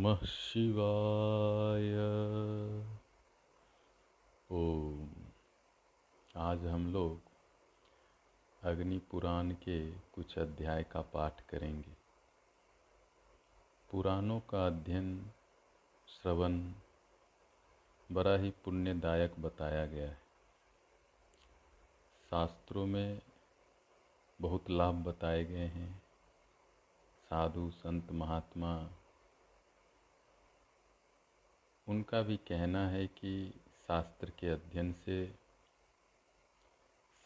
नमः शिवाय। ओम। आज हम लोग अग्नि पुराण के कुछ अध्याय का पाठ करेंगे। पुराणों का अध्ययन श्रवण बड़ा ही पुण्यदायक बताया गया है। शास्त्रों में बहुत लाभ बताए गए हैं। साधु, संत, महात्मा उनका भी कहना है कि शास्त्र के अध्ययन से,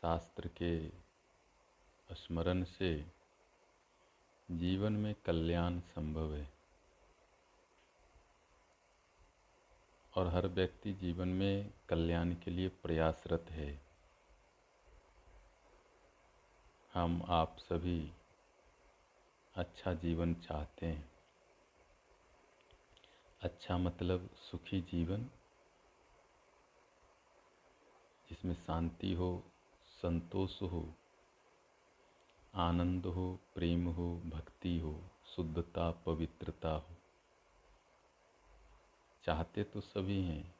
शास्त्र के स्मरण से जीवन में कल्याण संभव है। और हर व्यक्ति जीवन में कल्याण के लिए प्रयासरत है। हम आप सभी अच्छा जीवन चाहते हैं। अच्छा मतलब सुखी जीवन, जिसमें शांति हो, संतोष हो, आनंद हो, प्रेम हो, भक्ति हो, शुद्धता, पवित्रता हो। चाहते तो सभी हैं,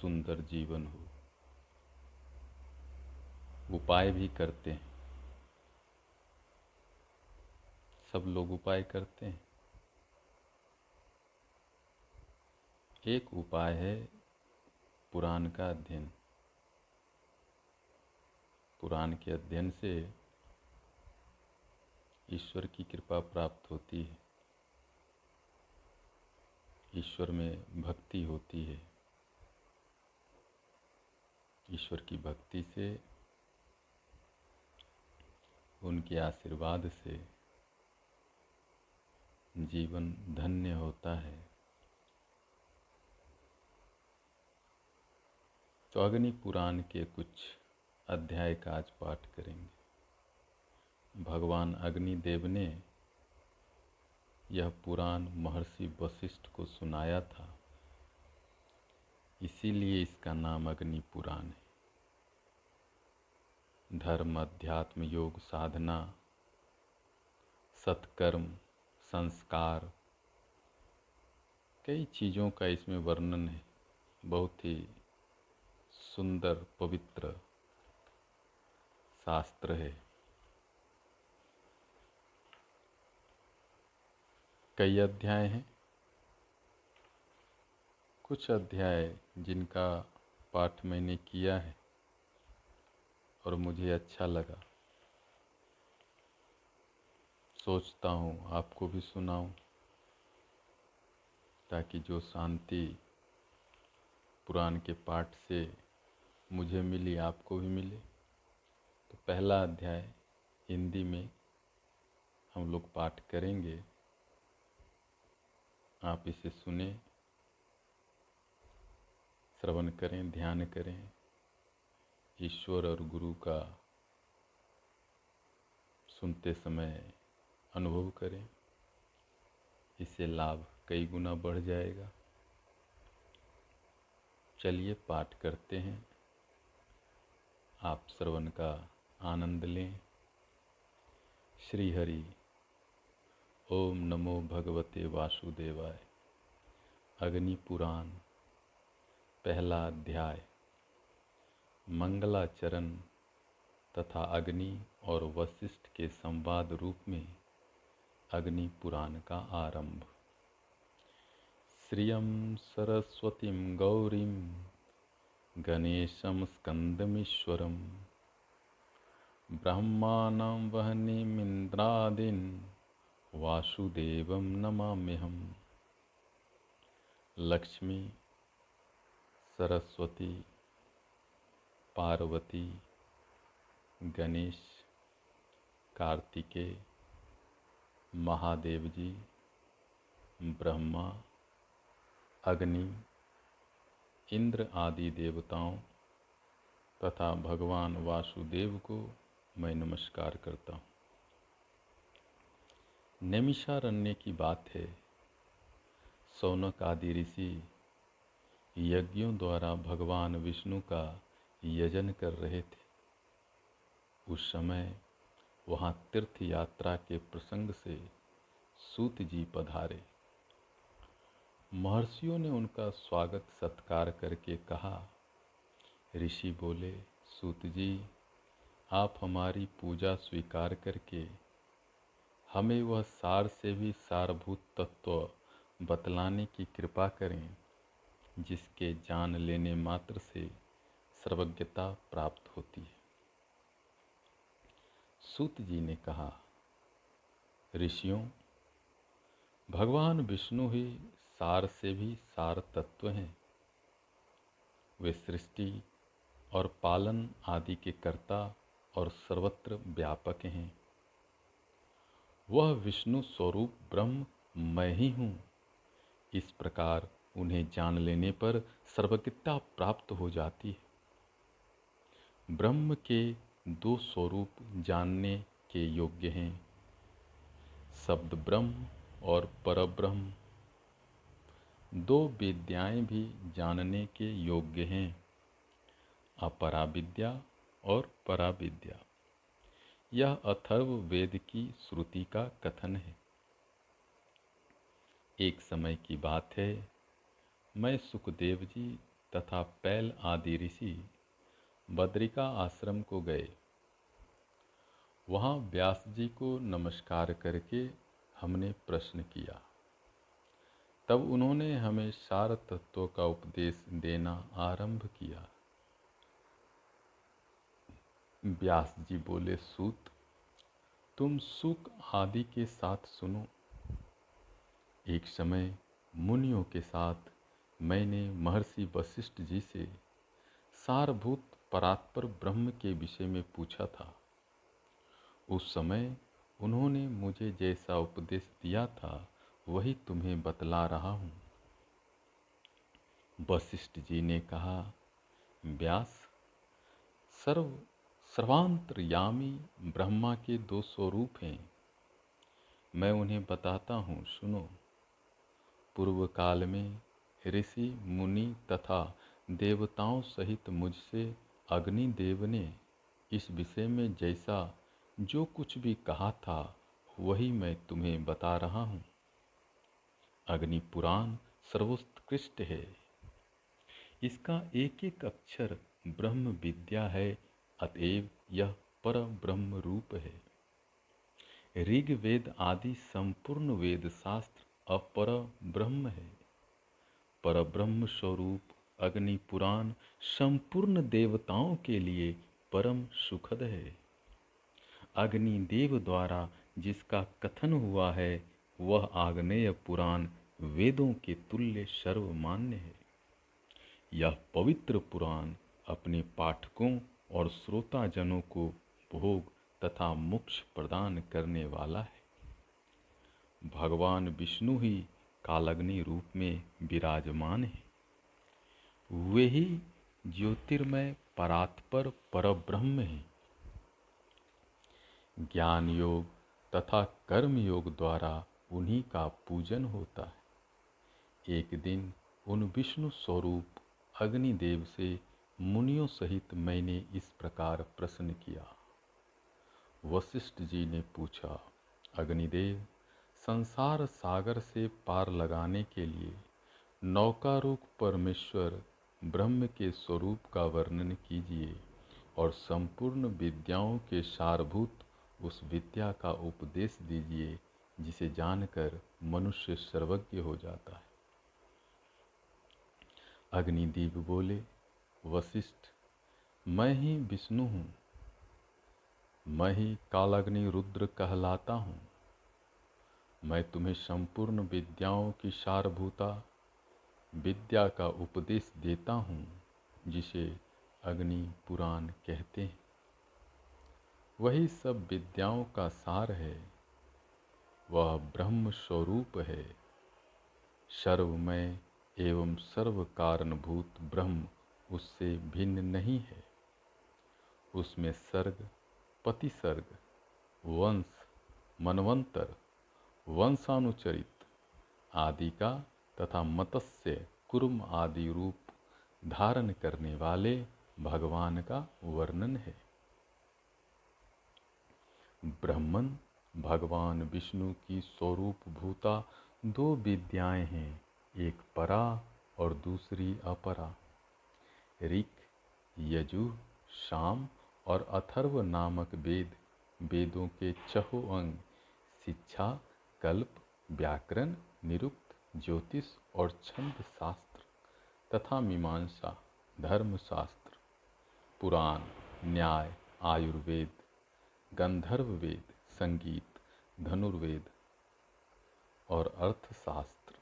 सुंदर जीवन हो। उपाय भी करते हैं। सब लोग उपाय करते हैं। एक उपाय है पुराण का अध्ययन। पुराण के अध्ययन से ईश्वर की कृपा प्राप्त होती है। ईश्वर में भक्ति होती है। ईश्वर की भक्ति से, उनके आशीर्वाद से जीवन धन्य होता है। तो अग्नि पुराण के कुछ अध्याय का आज पाठ करेंगे। भगवान अग्निदेव ने यह पुराण महर्षि वशिष्ठ को सुनाया था। इसीलिए इसका नाम अग्नि पुराण है। धर्म, अध्यात्म, योग, साधना, सत्कर्म, संस्कार, कई चीज़ों का इसमें वर्णन है। बहुत ही सुंदर पवित्र शास्त्र है। कई अध्याय हैं। कुछ अध्याय जिनका पाठ मैंने किया है और मुझे अच्छा लगा। सोचता हूँ, आपको भी सुनाऊं, ताकि जो शांति पुराण के पाठ से मुझे मिली, आपको भी मिले। तो पहला अध्याय हिंदी में हम लोग पाठ करेंगे। आप इसे सुने, श्रवण करें, ध्यान करें। ईश्वर और गुरु का सुनते समय अनुभव करें। इससे लाभ कई गुना बढ़ जाएगा। चलिए पाठ करते हैं। आप श्रवण का आनंद लें। श्री हरि ओम नमो भगवते वासुदेवाय। अग्नि पुराण पहला अध्याय। मंगलाचरण तथा अग्नि और वशिष्ठ के संवाद रूप में अग्नि पुराण का आरंभ। श्रियं सरस्वती गौरीं गणेशं स्कन्दमीश्वरं ब्रह्माणं वासुदेवं नमाम्यहम्। लक्ष्मी सरस्वती पार्वती गणेश कार्तिकेय महादेव जी ब्रह्मा अग्नि इंद्र आदि देवताओं तथा भगवान वासुदेव को मैं नमस्कार करता हूँ। नैमिषारण्य की बात है। सौनक आदि ऋषि यज्ञों द्वारा भगवान विष्णु का यजन कर रहे थे। उस समय वहाँ तीर्थ यात्रा के प्रसंग से सूत जी पधारे। महर्षियों ने उनका स्वागत सत्कार करके कहा, ऋषि बोले, सूत जी, आप हमारी पूजा स्वीकार करके हमें वह सार से भी सारभूत तत्व बतलाने की कृपा करें, जिसके जान लेने मात्र से सर्वज्ञता प्राप्त होती है। सूत जी ने कहा, ऋषियों, भगवान विष्णु ही सार से भी सार तत्व हैं। वे सृष्टि और पालन आदि के कर्ता और सर्वत्र व्यापक हैं। वह विष्णु स्वरूप ब्रह्म मैं ही हूँ। इस प्रकार उन्हें जान लेने पर सर्वज्ञता प्राप्त हो जाती है। ब्रह्म के दो स्वरूप जानने के योग्य हैं। शब्द ब्रह्म और परब्रह्म दो विद्याएँ भी जानने के योग्य हैं। अपरा विद्या और पराविद्या। यह अथर्व वेद की श्रुति का कथन है। एक समय की बात है। मैं सुखदेव जी तथा पैल आदि ऋषि बद्रिका आश्रम को गए। वहाँ व्यास जी को नमस्कार करके हमने प्रश्न किया। तब उन्होंने हमें सार तत्वों का उपदेश देना आरंभ किया। व्यास जी बोले, सूत, तुम सुख आदि के साथ सुनो। एक समय मुनियों के साथ मैंने महर्षि वशिष्ठ जी से सारभूत परात्पर ब्रह्म के विषय में पूछा था। उस समय उन्होंने मुझे जैसा उपदेश दिया था वही तुम्हें बतला रहा हूँ। वशिष्ठ जी ने कहा, व्यास, सर्व, सर्वांतरयामी ब्रह्मा के दो स्वरूप हैं। मैं उन्हें बताता हूँ, सुनो। पूर्व काल में ऋषि, मुनि तथा देवताओं सहित मुझसे अग्निदेव ने इस विषय में जैसा जो कुछ भी कहा था, वही मैं तुम्हें बता रहा हूँ। अग्नि पुराण सर्वोत्कृष्ट है। इसका एक एक अक्षर ब्रह्म विद्या है, अतएव यह पर ब्रह्म रूप है। ऋग वेद आदि संपूर्ण वेद शास्त्र अपर ब्रह्म है। पर ब्रह्म स्वरूप अग्नि पुराण संपूर्ण देवताओं के लिए परम सुखद है। अग्नि देव द्वारा जिसका कथन हुआ है वह आग्नेय पुराण वेदों के तुल्य सर्वमान्य है। यह पवित्र पुराण अपने पाठकों और श्रोताजनों को भोग तथा मोक्ष प्रदान करने वाला है। भगवान विष्णु ही कालग्नि रूप में विराजमान है। वे ही ज्योतिर्मय परात्पर परब्रह्म है। ज्ञान योग तथा कर्म योग द्वारा उन्हीं का पूजन होता है। एक दिन उन विष्णु स्वरूप अग्निदेव से मुनियों सहित मैंने इस प्रकार प्रश्न किया। वशिष्ठ जी ने पूछा, अग्निदेव, संसार सागर से पार लगाने के लिए नौकारूक परमेश्वर ब्रह्म के स्वरूप का वर्णन कीजिए और संपूर्ण विद्याओं के सारभूत उस विद्या का उपदेश दीजिए जिसे जानकर मनुष्य सर्वज्ञ हो जाता है। अग्निदीप बोले, वशिष्ठ, मैं ही विष्णु हूँ। मैं ही कालाग्नि रुद्र कहलाता हूँ। मैं तुम्हें संपूर्ण विद्याओं की सारभूता, विद्या का उपदेश देता हूँ, जिसे अग्नि पुराण कहते हैं। वही सब विद्याओं का सार है। वह ब्रह्म स्वरूप है। सर्वमय एवं सर्व कारणभूत ब्रह्म उससे भिन्न नहीं है। उसमें सर्ग, पतिसर्ग, वंश, मनवंतर, वंशानुचरित आदि का तथा मत्स्य, कुर्म आदि रूप धारण करने वाले भगवान का वर्णन है। ब्रह्मन भगवान विष्णु की स्वरूप भूता दो विद्याएँ हैं, एक परा और दूसरी अपरा। ऋक, यजु, शाम और अथर्व नामक वेद, वेदों के चहो अंग, शिक्षा, कल्प, व्याकरण, निरुक्त, ज्योतिष और छंद शास्त्र तथा मीमांसा, धर्मशास्त्र। पुराण, न्याय, आयुर्वेद, गंधर्व वेद, संगीत धनुर्वेद और अर्थशास्त्र।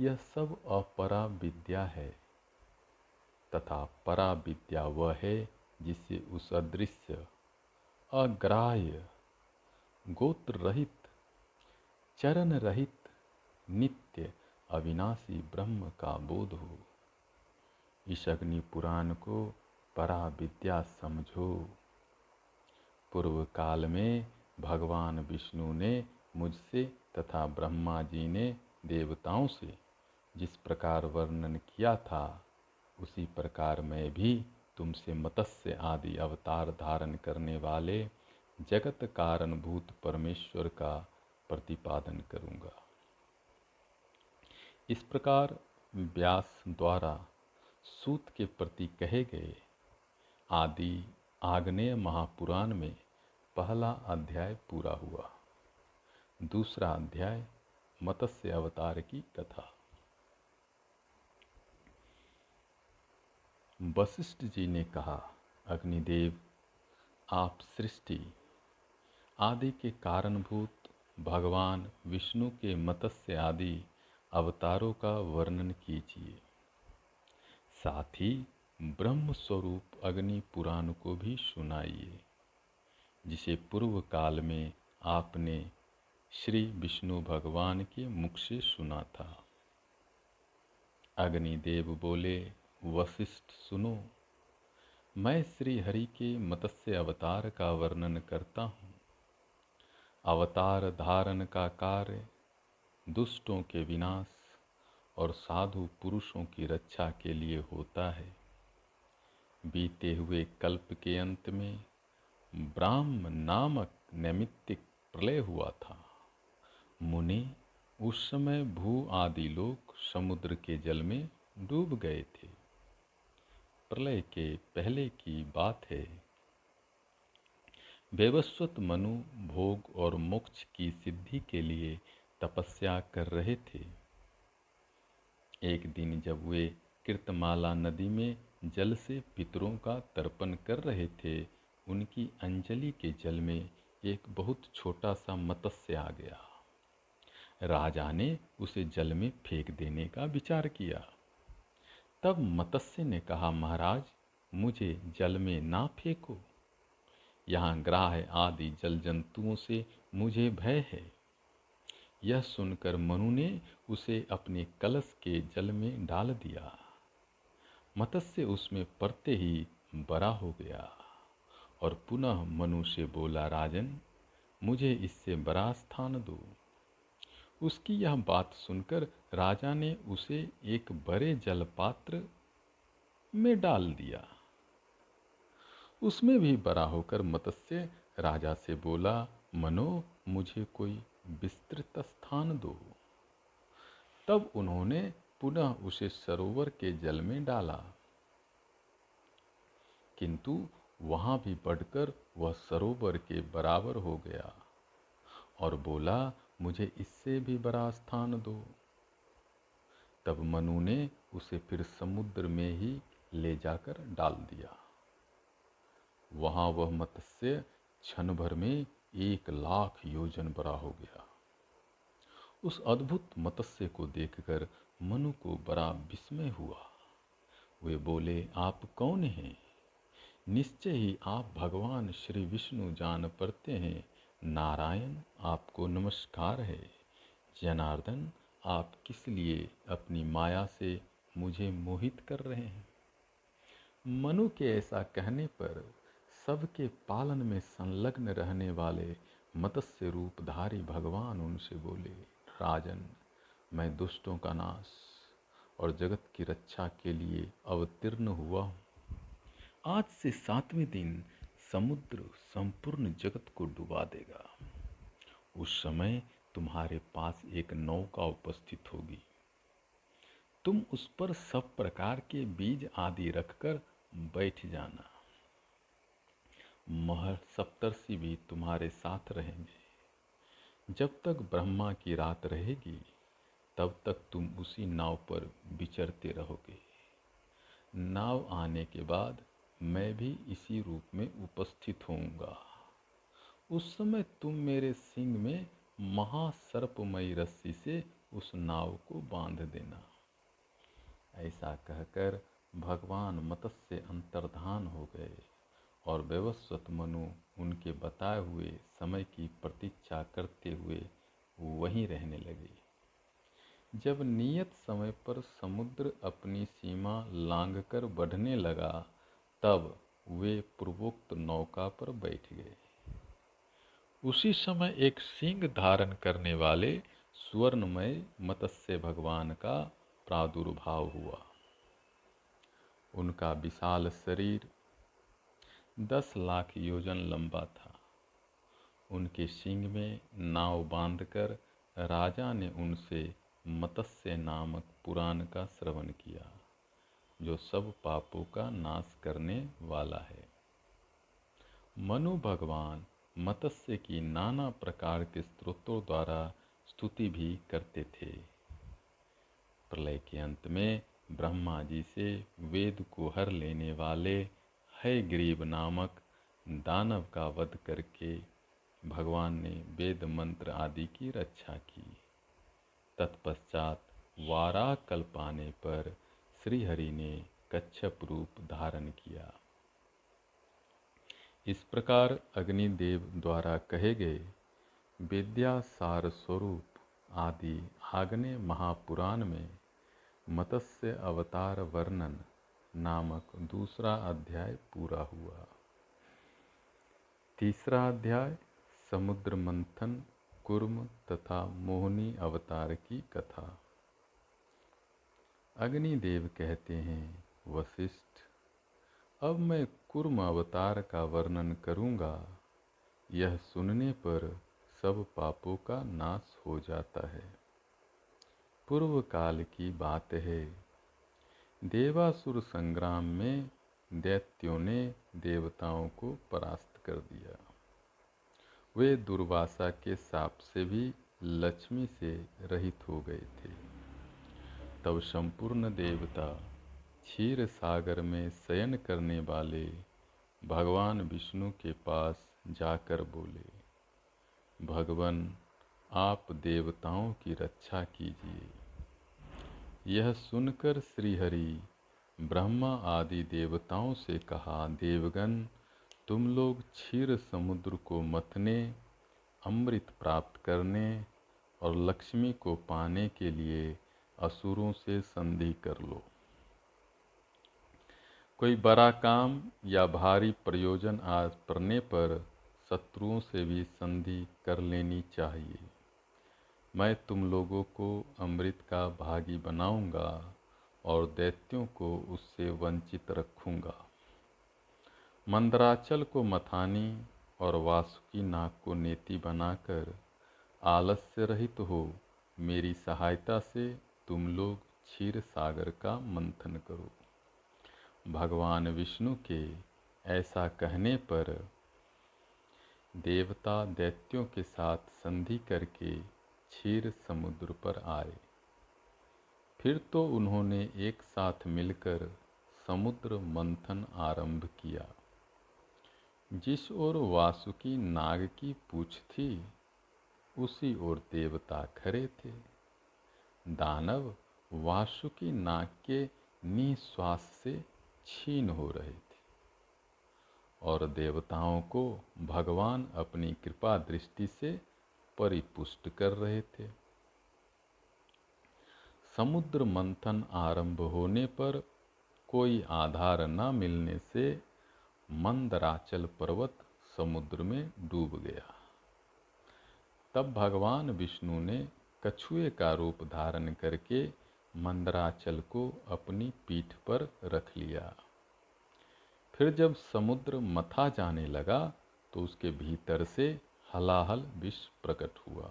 यह सब अपरा विद्या है तथा परा विद्या वह है जिसे उस अदृश्य, अग्राह्य गोत्र रहित चरण रहित नित्य अविनाशी ब्रह्म का बोध हो। इस पुराण को परा विद्या समझो। पूर्व काल में भगवान विष्णु ने मुझसे तथा ब्रह्मा जी ने देवताओं से जिस प्रकार वर्णन किया था, उसी प्रकार मैं भी तुमसे मत्स्य आदि अवतार धारण करने वाले जगत कारणभूत परमेश्वर का प्रतिपादन करूँगा। इस प्रकार व्यास द्वारा सूत के प्रति कहे गए आदि आग्नेय महापुराण में पहला अध्याय पूरा हुआ। दूसरा अध्याय मत्स्य अवतार की कथा। वशिष्ठ जी ने कहा, अग्निदेव, आप सृष्टि, आदि के कारणभूत, भगवान, विष्णु के मत्स्य आदि अवतारों का वर्णन कीजिए। साथ ही ब्रह्म स्वरूप अग्नि पुराण को भी सुनाइए। जिसे पूर्व काल में आपने श्री विष्णु भगवान के मुख से सुना था। अग्निदेव बोले, वशिष्ठ सुनो, मैं श्री हरि के मत्स्य अवतार का वर्णन करता हूँ। अवतार धारण का कार्य दुष्टों के विनाश और साधु पुरुषों की रक्षा के लिए होता है। बीते हुए कल्प के अंत में ब्राह्म नामक नैमित्तिक प्रलय हुआ था। मुनि उस समय भू आदि लोग समुद्र के जल में डूब गए थे। प्रलय के पहले की बात है। बेवस्वत मनु भोग और मोक्ष की सिद्धि के लिए तपस्या कर रहे थे। एक दिन जब वे कृतमाला नदी में जल से पितरों का तर्पण कर रहे थे उनकी अंजलि के जल में एक बहुत छोटा सा मत्स्य आ गया। राजा ने उसे जल में फेंक देने का विचार किया। तब मत्स्य ने कहा, महाराज, मुझे जल में ना फेंको। यहाँ ग्राह आदि जल जंतुओं से मुझे भय है। यह सुनकर मनु ने उसे अपने कलश के जल में डाल दिया। मत्स्य उसमें पड़ते ही बड़ा हो गया। और पुनः मनु से बोला, राजन, मुझे इससे बड़ा स्थान दो। उसकी यह बात सुनकर राजा ने उसे एक बड़े जलपात्र में डाल दिया। उसमें भी बड़ा होकर मत्स्य राजा से बोला, मनो, मुझे कोई विस्तृत स्थान दो। तब उन्होंने पुनः उसे सरोवर के जल में डाला। किंतु वहाँ भी बढ़कर वह सरोवर के बराबर हो गया और बोला, मुझे इससे भी बड़ा स्थान दो। तब मनु ने उसे फिर समुद्र में ही ले जाकर डाल दिया। वहाँ वह मत्स्य क्षण भर में एक लाख योजन बड़ा हो गया। उस अद्भुत मत्स्य को देखकर मनु को बड़ा विस्मय हुआ। वे बोले, आप कौन हैं? निश्चय ही आप भगवान श्री विष्णु जान पड़ते हैं। नारायण, आपको नमस्कार है। जनार्दन, आप किस लिए अपनी माया से मुझे मोहित कर रहे हैं? मनु के ऐसा कहने पर सबके पालन में संलग्न रहने वाले मत्स्य रूपधारी भगवान उनसे बोले, राजन, मैं दुष्टों का नाश और जगत की रक्षा के लिए अवतीर्ण हुआ हूँ। आज से सातवें दिन समुद्र संपूर्ण जगत को डुबा देगा। उस समय तुम्हारे पास एक नौका उपस्थित होगी। तुम उस पर सब प्रकार के बीज आदि रखकर बैठ जाना। महर सप्तर्षि भी तुम्हारे साथ रहेंगे। जब तक ब्रह्मा की रात रहेगी, तब तक तुम उसी नाव पर विचरते रहोगे। नाव आने के बाद मैं भी इसी रूप में उपस्थित होऊँगा। उस समय तुम मेरे सिंह में महासर्पमयी रस्सी से उस नाव को बाँध देना। ऐसा कहकर भगवान मत्स्य अंतर्धान हो गए और व्यवस्वत मनु उनके बताए हुए समय की प्रतीक्षा करते हुए वहीं रहने लगे। जब नियत समय पर समुद्र अपनी सीमा लांघकर बढ़ने लगा तब वे पूर्वोक्त नौका पर बैठ गए। उसी समय एक सिंह धारण करने वाले स्वर्णमय मत्स्य भगवान का प्रादुर्भाव हुआ। उनका विशाल शरीर दस लाख योजन लंबा था। उनके सिंग में नाव बांधकर राजा ने उनसे मत्स्य नामक पुराण का श्रवण किया। जो सब पापों का नाश करने वाला है। मनु भगवान मत्स्य की नाना प्रकार के स्त्रोतों द्वारा स्तुति भी करते थे। प्रलय के अंत में ब्रह्मा जी से वेद को हर लेने वाले है ग्रीब नामक दानव का वध करके भगवान ने वेद मंत्र आदि की रक्षा की। तत्पश्चात वारा कल पाने पर श्रीहरि ने कच्छप रूप धारण किया। इस प्रकार अग्निदेव द्वारा कहे गए विद्या सार स्वरूप आदि आग्ने महापुराण में मत्स्य अवतार वर्णन नामक दूसरा अध्याय पूरा हुआ। तीसरा अध्याय, समुद्र मंथन, कुर्म तथा मोहनी अवतार की कथा। अग्निदेव कहते हैं, वशिष्ठ, अब मैं कुर्म अवतार का वर्णन करूँगा। यह सुनने पर सब पापों का नाश हो जाता है। पूर्व काल की बात है। देवासुर संग्राम में दैत्यों ने देवताओं को परास्त कर दिया। वे दुर्वासा के साप से भी लक्ष्मी से रहित हो गए थे। तब संपूर्ण देवता क्षीर सागर में शयन करने वाले भगवान विष्णु के पास जाकर बोले, भगवान, आप देवताओं की रक्षा कीजिए। यह सुनकर श्रीहरि ब्रह्मा आदि देवताओं से कहा देवगन तुम लोग क्षीर समुद्र को मथने अमृत प्राप्त करने और लक्ष्मी को पाने के लिए असुरों से संधि कर लो। कोई बड़ा काम या भारी प्रयोजन आज पड़ने पर शत्रुओं से भी संधि कर लेनी चाहिए। मैं तुम लोगों को अमृत का भागी बनाऊँगा और दैत्यों को उससे वंचित रखूँगा। मंदराचल को मथानी और वासुकी नाग को नेति बनाकर आलस्य रहित हो मेरी सहायता से तुम लोग क्षीर सागर का मंथन करो। भगवान विष्णु के ऐसा कहने पर देवता दैत्यों के साथ संधि करके क्षीर समुद्र पर आए। फिर तो उन्होंने एक साथ मिलकर समुद्र मंथन आरंभ किया। जिस ओर वासुकी नाग की पूछ थी, उसी ओर देवता खड़े थे। दानव वासुकी नाग के निश्वास से छीन हो रहे थे। और देवताओं को भगवान अपनी कृपा दृष्टि से परिपुष्ट कर रहे थे। समुद्र मंथन आरंभ होने पर कोई आधार न मिलने से मंदराचल पर्वत समुद्र में डूब गया। तब भगवान विष्णु ने कछुए का रूप धारण करके मंदराचल को अपनी पीठ पर रख लिया। फिर जब समुद्र मथा जाने लगा तो उसके भीतर से हलाहल विष प्रकट हुआ।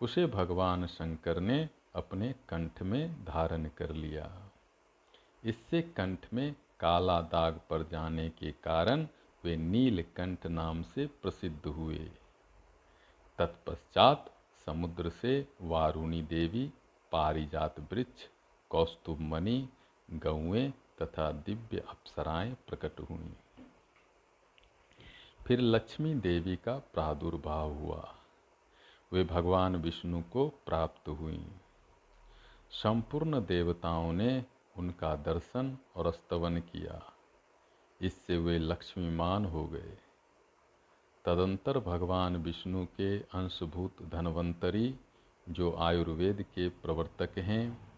उसे भगवान शंकर ने अपने कंठ में धारण कर लिया। इससे कंठ में काला दाग पड़ जाने के कारण वे नीलकंठ नाम से प्रसिद्ध हुए। तत्पश्चात समुद्र से वारुणी देवी, पारिजात वृक्ष कौस्तुभ मणि गौएँ तथा दिव्य अप्सराएँ प्रकट हुई। फिर लक्ष्मी देवी का प्रादुर्भाव हुआ। वे भगवान विष्णु को प्राप्त हुई। संपूर्ण देवताओं ने उनका दर्शन और स्तवन किया। इससे वे लक्ष्मीमान हो गए। तदंतर भगवान विष्णु के अंशभूत धनवंतरी, जो आयुर्वेद के प्रवर्तक हैं,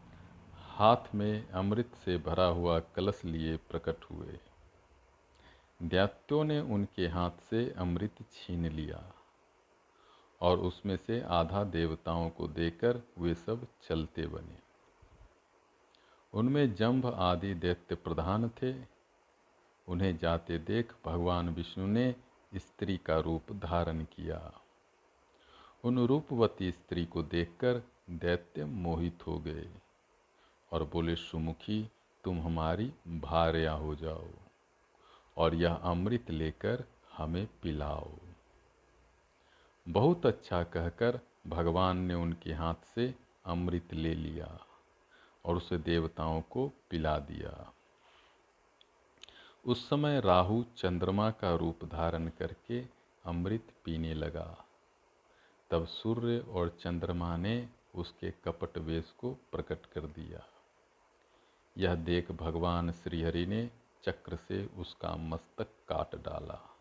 हाथ में अमृत से भरा हुआ कलश लिए प्रकट हुए। दैत्यों ने उनके हाथ से अमृत छीन लिया और उसमें से आधा देवताओं को देकर वे सब चलते बने। उनमें जंभ आदि दैत्य प्रधान थे। उन्हें जाते देख भगवान विष्णु ने स्त्री का रूप धारण किया। उन रूपवती स्त्री को देखकर दैत्य मोहित हो गए और बोले, सुमुखी, तुम हमारी भार्या हो जाओ और यह अमृत लेकर हमें पिलाओ। बहुत अच्छा कहकर भगवान ने उनके हाथ से अमृत ले लिया और उसे देवताओं को पिला दिया। उस समय राहु चंद्रमा का रूप धारण करके अमृत पीने लगा। तब सूर्य और चंद्रमा ने उसके कपट वेश को प्रकट कर दिया। यह देख भगवान श्रीहरि ने चक्र से उसका मस्तक काट डाला।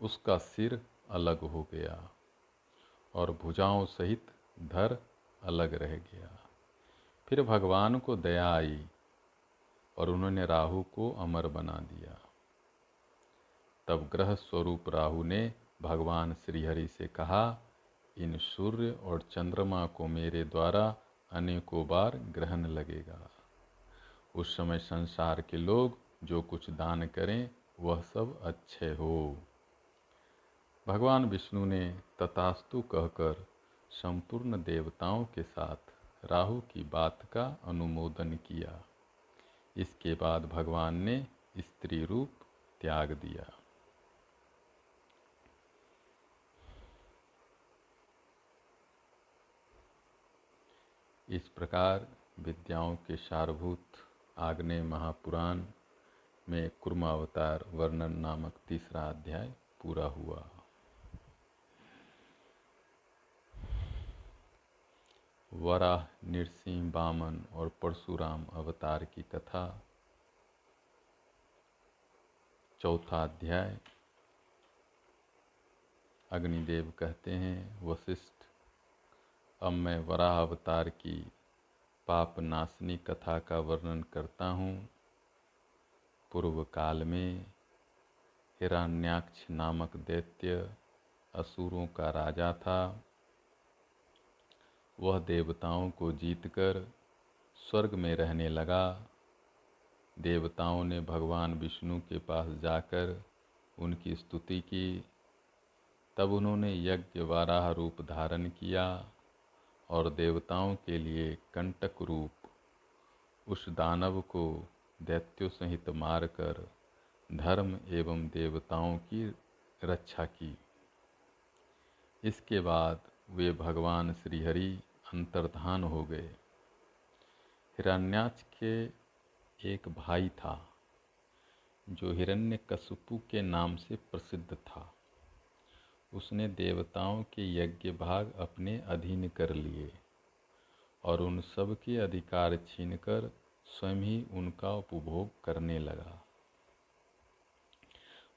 उसका सिर अलग हो गया और भुजाओं सहित धर अलग रह गया। फिर भगवान को दया आई। और उन्होंने राहु को अमर बना दिया। तब ग्रह स्वरूप राहु ने भगवान श्रीहरि से कहा, इन सूर्य और चंद्रमा को मेरे द्वारा अनेकों बार ग्रहण लगेगा। उस समय संसार के लोग जो कुछ दान करें, वह सब अच्छे हो भगवान विष्णु ने तथास्तु कहकर संपूर्ण देवताओं के साथ राहु की बात का अनुमोदन किया। इसके बाद भगवान ने स्त्री रूप त्याग दिया। इस प्रकार विद्याओं के सारभूत आग्नेय महापुराण में कुर्मावतार वर्णन नामक तीसरा अध्याय पूरा हुआ। वराह नृसिंह बामन और परशुराम अवतार की कथा। चौथा अध्याय। अग्निदेव कहते हैं, वशिष्ठ, अब मैं वराह अवतार की पाप नाशनी कथा का वर्णन करता हूँ। पूर्व काल में हिरण्याक्ष नामक दैत्य असुरों का राजा था। वह देवताओं को जीतकर स्वर्ग में रहने लगा। देवताओं ने भगवान विष्णु के पास जाकर उनकी स्तुति की। तब उन्होंने यज्ञ वाराह रूप धारण किया और देवताओं के लिए कंटक रूप उस दानव को दैत्यों सहित मारकर धर्म एवं देवताओं की रक्षा की। इसके बाद वे भगवान श्रीहरि अंतर्धान हो गए। हिरण्याक्ष के एक भाई था, जो हिरण्य कशुपु के नाम से प्रसिद्ध था। उसने देवताओं के यज्ञ भाग अपने अधीन कर लिए और उन सब के अधिकार छीनकर स्वयं ही उनका उपभोग करने लगा।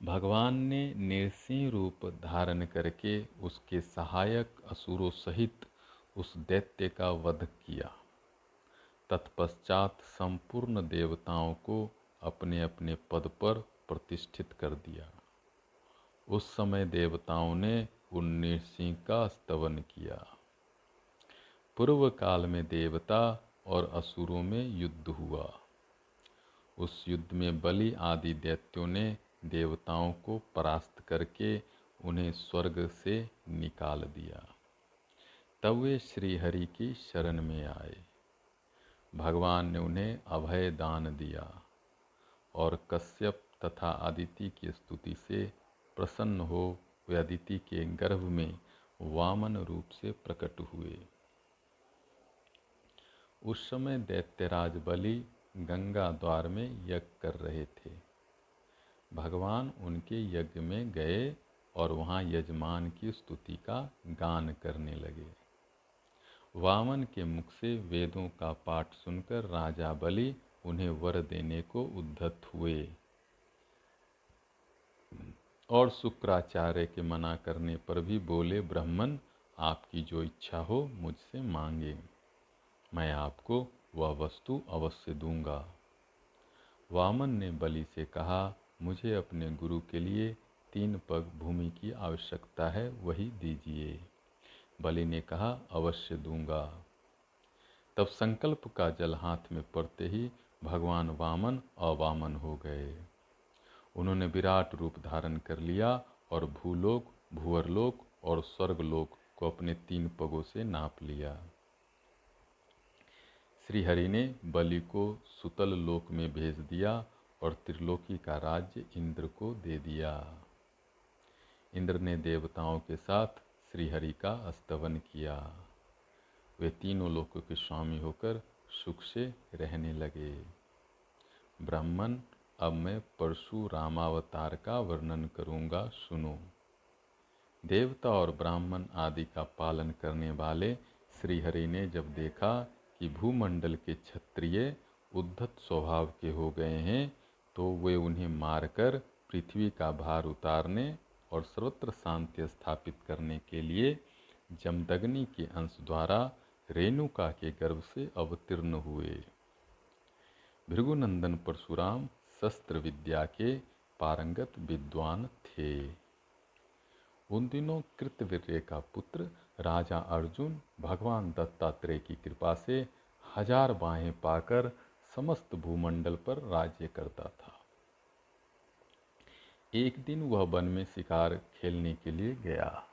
भगवान ने निरसिंह रूप धारण करके उसके सहायक असुरों सहित उस दैत्य का वध किया। तत्पश्चात संपूर्ण देवताओं को अपने अपने पद पर प्रतिष्ठित कर दिया। उस समय देवताओं ने उन्नीस सिंह का स्तवन किया। पूर्व काल में देवता और असुरों में युद्ध हुआ। उस युद्ध में बलि आदि दैत्यों ने देवताओं को परास्त करके उन्हें स्वर्ग से निकाल दिया। तब वे श्री हरि की शरण में आए। भगवान ने उन्हें अभय दान दिया और कश्यप तथा आदिति की स्तुति से प्रसन्न हो वे अदिति के गर्भ में वामन रूप से प्रकट हुए। उस समय दैत्यराज बलि गंगा द्वार में यज्ञ कर रहे थे। भगवान उनके यज्ञ में गए और वहाँ यजमान की स्तुति का गान करने लगे। वामन के मुख से वेदों का पाठ सुनकर राजा बलि उन्हें वर देने को उद्धत हुए। और शुक्राचार्य के मना करने पर भी बोले, ब्राह्मण, आपकी जो इच्छा हो मुझसे मांगे। मैं आपको वह वस्तु अवश्य दूँगा। वामन ने बलि से कहा, मुझे अपने गुरु के लिए तीन पग भूमि की आवश्यकता है, वही दीजिए। बलि ने कहा, अवश्य दूँगा। तब संकल्प का जल हाथ में पड़ते ही भगवान वामन अवामन हो गए। उन्होंने विराट रूप धारण कर लिया और भूलोक, भूअरलोक और स्वर्गलोक को अपने तीन पगों से नाप लिया। श्रीहरि ने बलि को सुतल लोक में भेज दिया और त्रिलोकी का राज्य इंद्र को दे दिया। इंद्र ने देवताओं के साथ श्रीहरि का स्तवन किया। वे तीनों लोकों के स्वामी होकर सुख से रहने लगे। ब्राह्मण, अब मैं परशु रामावतार का वर्णन करूँगा, सुनो। देवता और ब्राह्मण आदि का पालन करने वाले श्रीहरि ने जब देखा कि भूमंडल के क्षत्रिय उद्धत स्वभाव के हो गए हैं तो वे उन्हें मारकर पृथ्वी का भार उतारने और सर्वत्र शांति स्थापित करने के लिए जमदग्नि के अंश द्वारा रेणुका के गर्भ से अवतीर्ण हुए। भृगुनंदन परशुराम शस्त्र विद्या के पारंगत विद्वान थे। उन दिनों कृतवीर्य का पुत्र राजा अर्जुन भगवान दत्तात्रेय की कृपा से हज़ार बाहें पाकर समस्त भूमंडल पर राज्य करता था। एक दिन वह वन में शिकार खेलने के लिए गया।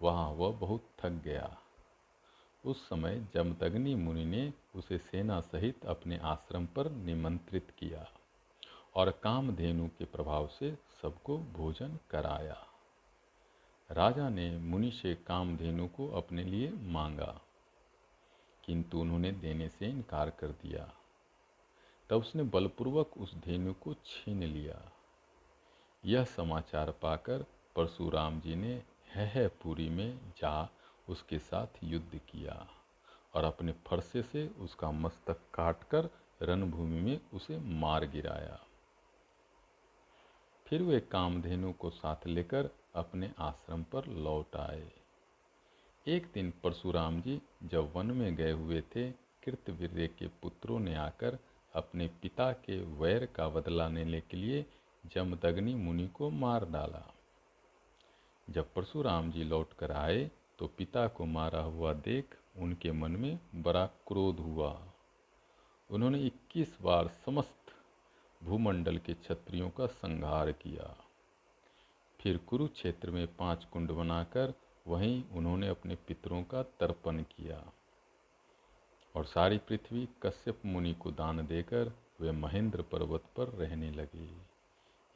वहाँ वह बहुत थक गया। उस समय जमदग्नि मुनि ने उसे सेना सहित अपने आश्रम पर निमंत्रित किया और कामधेनु के प्रभाव से सबको भोजन कराया। राजा ने मुनि से कामधेनु को अपने लिए मांगा, किंतु उन्होंने देने से इनकार कर दिया। तब उसने बलपूर्वक उस धेनु को छीन लिया। यह समाचार पाकर परशुराम जी ने है पूरी में जा उसके साथ युद्ध किया और अपने फरसे से उसका मस्तक काटकर रणभूमि में उसे मार गिराया। फिर वे कामधेनु को साथ लेकर अपने आश्रम पर लौट आए। एक दिन परशुराम जी जब वन में गए हुए थे, कृतवीर्य के पुत्रों ने आकर अपने पिता के वैर का बदला लेने के लिए जमदग्नि मुनि को मार डाला। जब परशुराम जी लौट कर आए तो पिता को मारा हुआ देख उनके मन में बड़ा क्रोध हुआ। उन्होंने 21 बार समस्त भूमंडल के क्षत्रियों का संहार किया। फिर कुरुक्षेत्र में पाँच कुंड बनाकर वहीं उन्होंने अपने पितरों का तर्पण किया। और सारी पृथ्वी कश्यप मुनि को दान देकर वे महेंद्र पर्वत पर रहने लगे।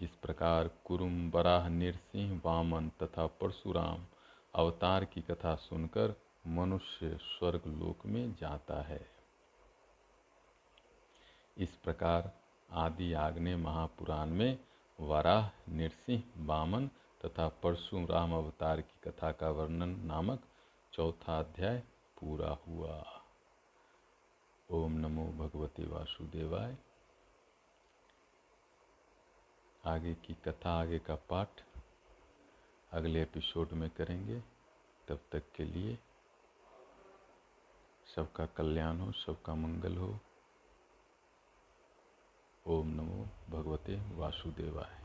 इस प्रकार कुरुम, बराह, नृसिंह, वामन तथा परशुराम अवतार की कथा सुनकर मनुष्य स्वर्ग लोक में जाता है। इस प्रकार आदि आग्ने महापुराण में वराह, नृसिंह, वामन तथा परशुराम अवतार की कथा का वर्णन नामक चौथा अध्याय पूरा हुआ। ओम नमो भगवते वासुदेवाय। आगे की कथा आगे का पाठ अगले एपिसोड में करेंगे। तब तक के लिए सबका कल्याण हो, सबका मंगल हो। ओम नमो भगवते वासुदेवाय।